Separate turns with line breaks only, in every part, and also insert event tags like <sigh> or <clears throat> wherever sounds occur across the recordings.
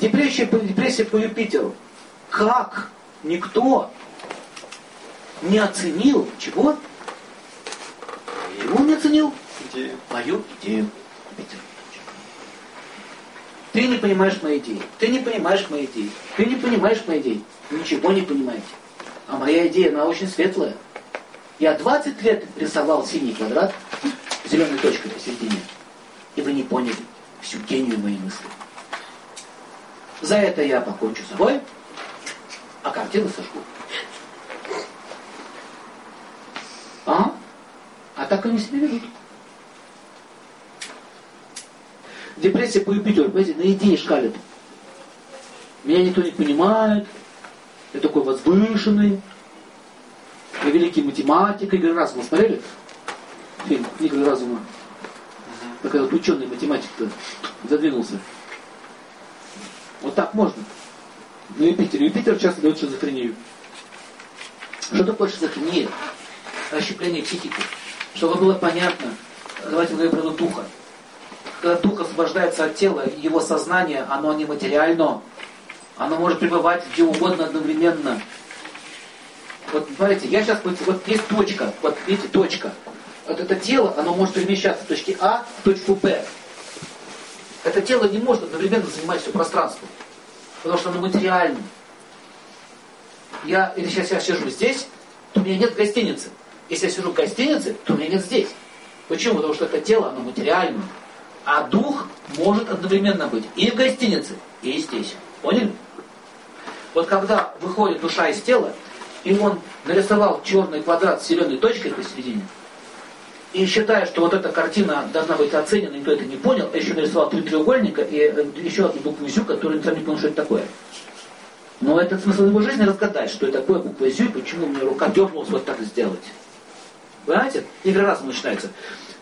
Депрессия депрессия по Юпитеру. Как никто не оценил чего? Его не оценил?
Идея.
Мою идею Юпитера. Ты не понимаешь моей идеи. Ты не понимаешь моей идеи. Ты не понимаешь моей идеи. Ничего не понимаете. А моя идея, она очень светлая. Я 20 лет рисовал синий квадрат зеленой точкой посередине. И вы не поняли всю гению моей мысли. За это я покончу с собой, а картину сожгу. А? А так они себя ведут. Депрессия по Юпитеру, понимаете, на идеи шкалит. Меня никто не понимает, я такой возвышенный, я великий математик, Игорь Разума смотрели? Фильм Игорь Разума. Такой вот ученый математик-то задвинулся. Вот так можно. На Юпитер. Юпитер часто дает шизофрению. Что такое шизофрения? Расщепление психики. Чтобы было понятно, давайте говорим про духа. Когда дух освобождается от тела, его сознание, оно нематериально. Оно может пребывать где угодно одновременно. Вот смотрите, я сейчас, вот есть точка, вот видите, точка. Вот это тело, оно может перемещаться с точки А в точку Б. Это тело не может одновременно занимать все пространство. Потому что оно материально. Я, сейчас я сижу здесь, то у меня нет гостиницы. Если я сижу в гостинице, то у меня нет здесь. Почему? Потому что это тело, оно материально. А дух может одновременно быть и в гостинице, и здесь. Поняли? Вот когда выходит душа из тела, и он нарисовал черный квадрат с зеленой точкой посередине, и считая, что вот эта картина должна быть оценена, никто это не понял, а еще нарисовал три треугольника и э, еще одну букву «зю», которую сам не понял, что это такое. Но этот смысл его жизни разгадать, что это такое буква «зю» и почему мне рука дернулась вот так сделать. Понимаете? Игра разума начинается.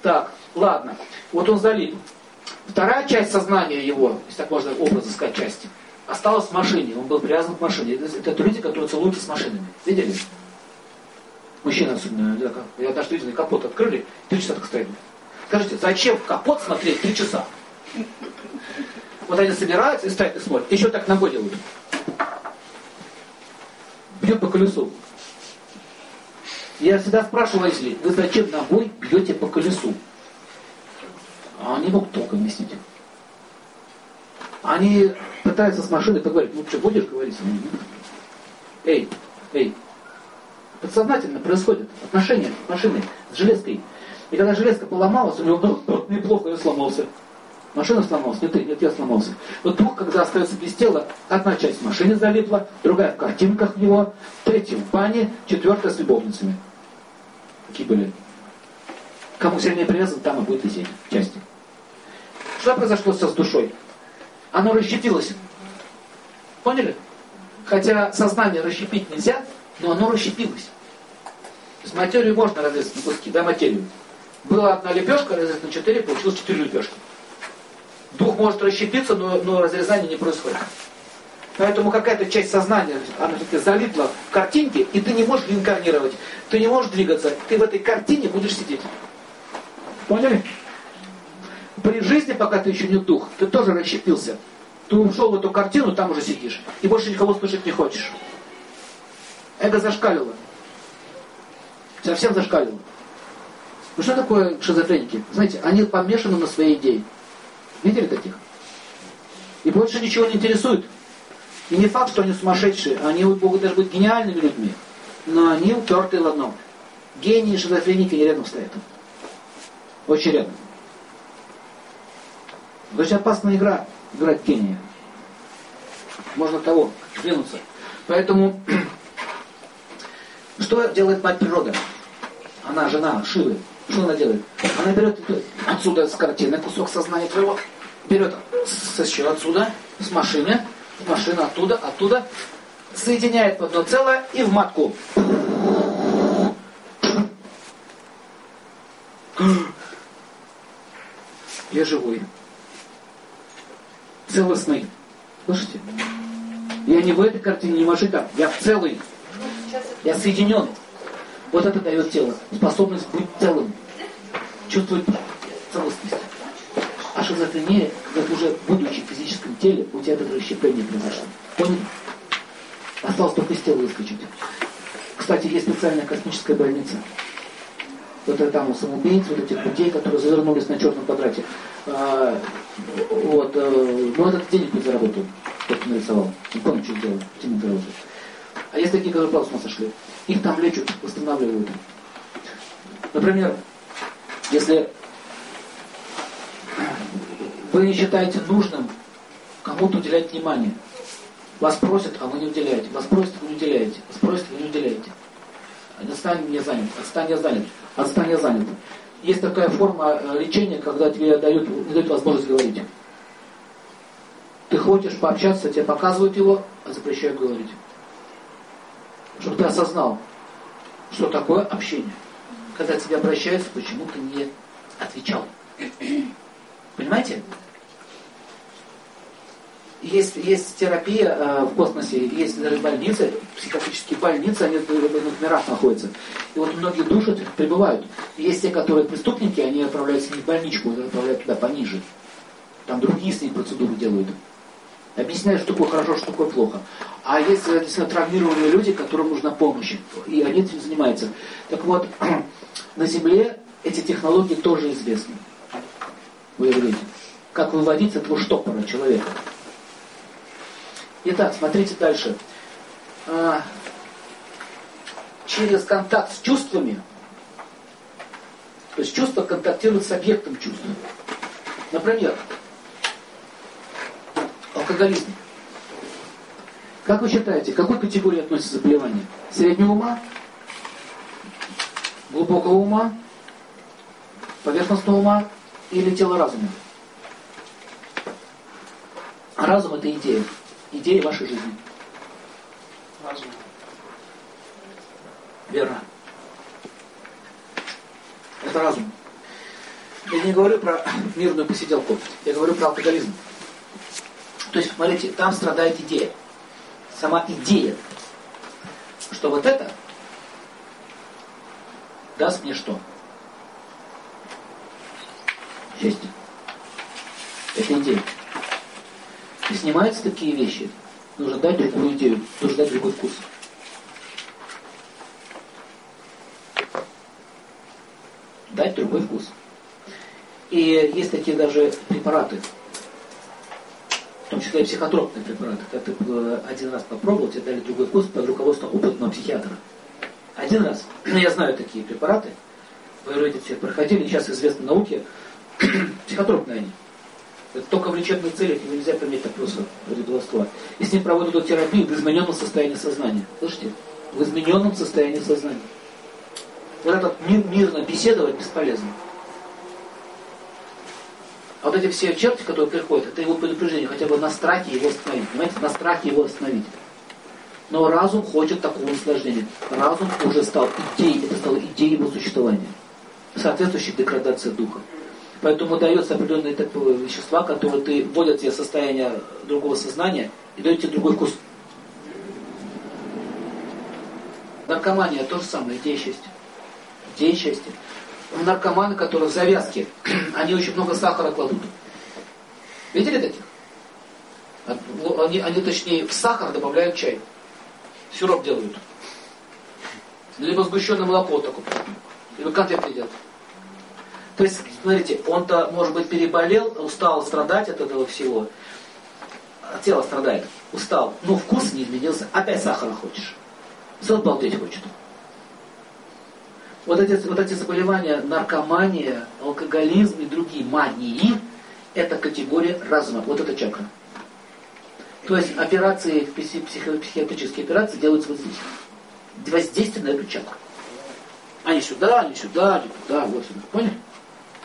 Так, ладно. Вот он залип. Вторая часть сознания его, если так можно образно сказать, части, осталась в машине. Он был привязан к машине. Это, это люди, которые целуются с машинами. Видели? Мужчина особенно, я даже видел, капот открыли, три часа так стояли. Скажите, зачем капот смотреть три часа? Вот они собираются и стоят и смотрят. Еще так ногой делают. Бьет по колесу. Я всегда спрашиваю водителей, вы зачем ногой бьете по колесу? А они могут толком объяснить. Они пытаются с машиной поговорить. Ну что, будешь говорить? Эй, эй. Подсознательно происходит отношение машины с железкой. И когда железка поломалась, у него был <clears throat> неплохо, я сломался. Машина сломалась, нет, нет, я сломался. Вот дух, когда остается без тела, одна часть в машине залипла, другая в картинках в него, третья в бане, четвертая с любовницами. Какие были? Кому сильнее привязан, там и будет висеть части. Что произошло с душой? Оно расщепилось. Поняли? Хотя сознание расщепить нельзя, но оно расщепилось. Есть материю можно разрезать на куски, да, материю. Была одна лепешка, разрезать на четыре, получилось четыре лепешки. Дух может расщепиться, но, но разрезание не происходит. Поэтому какая-то часть сознания, она все-таки залипла в картинке, и ты не можешь реинкарнировать, ты не можешь двигаться, ты в этой картине будешь сидеть. Поняли? При жизни, пока ты еще не дух, ты тоже расщепился. Ты ушел в эту картину, там уже сидишь. И больше никого слышать не хочешь. Эго зашкалило. Совсем зашкалило. Ну что такое шизофреники? Знаете, они помешаны на своей идее. Видели таких? И больше ничего не интересует. И не факт, что они сумасшедшие. Они могут даже быть гениальными людьми. Но они упертые в одном. Гении шизофреники не рядом стоят. Очень рядом. Очень опасная игра, играть гения. Можно того, двинуться. Поэтому, что делает мать природа? Она жена Шивы. Что она делает? Она берет отсюда с картины кусок сознания твоего, берет еще отсюда, с машины, машина оттуда, оттуда, соединяет в одно целое и в матку. Я живой. Целостный. Слышите? Я не в этой картине, не маши там. Я целый. Я соединен. Вот это дает тело. Способность быть целым. Чувствовать целостность. А шизофрения, когда уже будучи в физическом теле, у тебя это расщепление произошло. Понял? Осталось только из тела выскочить. Кстати, есть специальная космическая больница. Вот это там самоубийц, вот этих людей, которые завернулись на черном квадрате. А, вот, а, ну этот денег не заработал, кто нарисовал. Не помню, что сделал, денег заработал. Есть такие, которые ума сошли. Их там лечат, восстанавливают. Например, если вы не считаете нужным кому-то уделять внимание, вас просят, а вы не уделяете. Вас просят, вы не уделяете. Вас просят, вы не уделяете. Отстань, не занят. Отстань, я занят. Отстань, я занят. Есть такая форма э, лечения, когда тебе дают, не дают возможность говорить. Ты хочешь пообщаться, тебе показывают его, а запрещают говорить. Чтобы ты осознал, что такое общение. Когда к тебе обращаются, почему ты не отвечал. Понимаете? Есть, есть терапия э, в космосе, есть даже больницы, психиатрические больницы, они в иных мирах находятся. И вот многие души прибывают. Есть те, которые преступники, они отправляются не в больничку, отправляют туда пониже. Там другие с ней процедуры делают. Объясняют, что такое хорошо, что такое плохо. А есть действительно травмированные люди, которым нужна помощь. И они этим занимаются. Так вот, <clears throat> на Земле эти технологии тоже известны. Вы видите. Как выводить этого штопора человека. Итак, смотрите дальше. А, через контакт с чувствами, то есть чувство контактирует с объектом чувства. Например, алкоголизм. Как вы считаете, к какой категории относится заболевание? Среднего ума? Глубокого ума? Поверхностного ума? Или тело разума? Разум это идея идеи вашей жизни? Разум. Верно. Это разум. Я не говорю про мирную посиделку, я говорю про алкоголизм. То есть, смотрите, там страдает идея. Сама идея, что вот это даст мне что? Счастье. Это идея. И снимаются такие вещи. Нужно дать другую идею, нужно дать другой вкус. Дать другой вкус. И есть такие даже препараты, в том числе и психотропные препараты. Когда ты э, один раз попробовал, тебе дали другой вкус под руководством опытного психиатра. Один раз. Я знаю такие препараты. Вы эти все проходили, сейчас известны науке. <clears throat> Психотропные они. Это только в лечебных целях его нельзя применять так просто вроде баловства. И с ним проводят эту терапию в измененном состоянии сознания. Слышите? В измененном состоянии сознания. Вот этот мир, мирно беседовать бесполезно. А вот эти все черти, которые приходят, это его предупреждение, хотя бы на страхе его остановить. Понимаете, на страхе его остановить. Но разум хочет такого наслаждения. Разум уже стал идеей, это стало идеей его существования. Соответствующей деградации духа. Поэтому дается определенные такие вещества, которые ты вводят в состояние другого сознания и дают тебе другой вкус. Наркомания то же самое, идея счастья. Идея счастья. Наркоманы, которые в завязке, <clears throat> они очень много сахара кладут. Видели таких? Ну, они, они точнее в сахар добавляют чай. Сироп делают. Либо сгущенное молоко такое. Либо конфеты едят. То есть, смотрите, он-то, может быть, переболел, устал страдать от этого всего. Тело страдает, устал. Но вкус не изменился, опять сахара хочешь. Все балдеть хочет. Вот эти, вот эти заболевания, наркомания, алкоголизм и другие мании, это категория разума. Вот это чакра. То есть операции, психиатрические операции делаются вот здесь. Воздействие на эту чакру. Они сюда, они сюда, они туда, вот сюда. Поняли?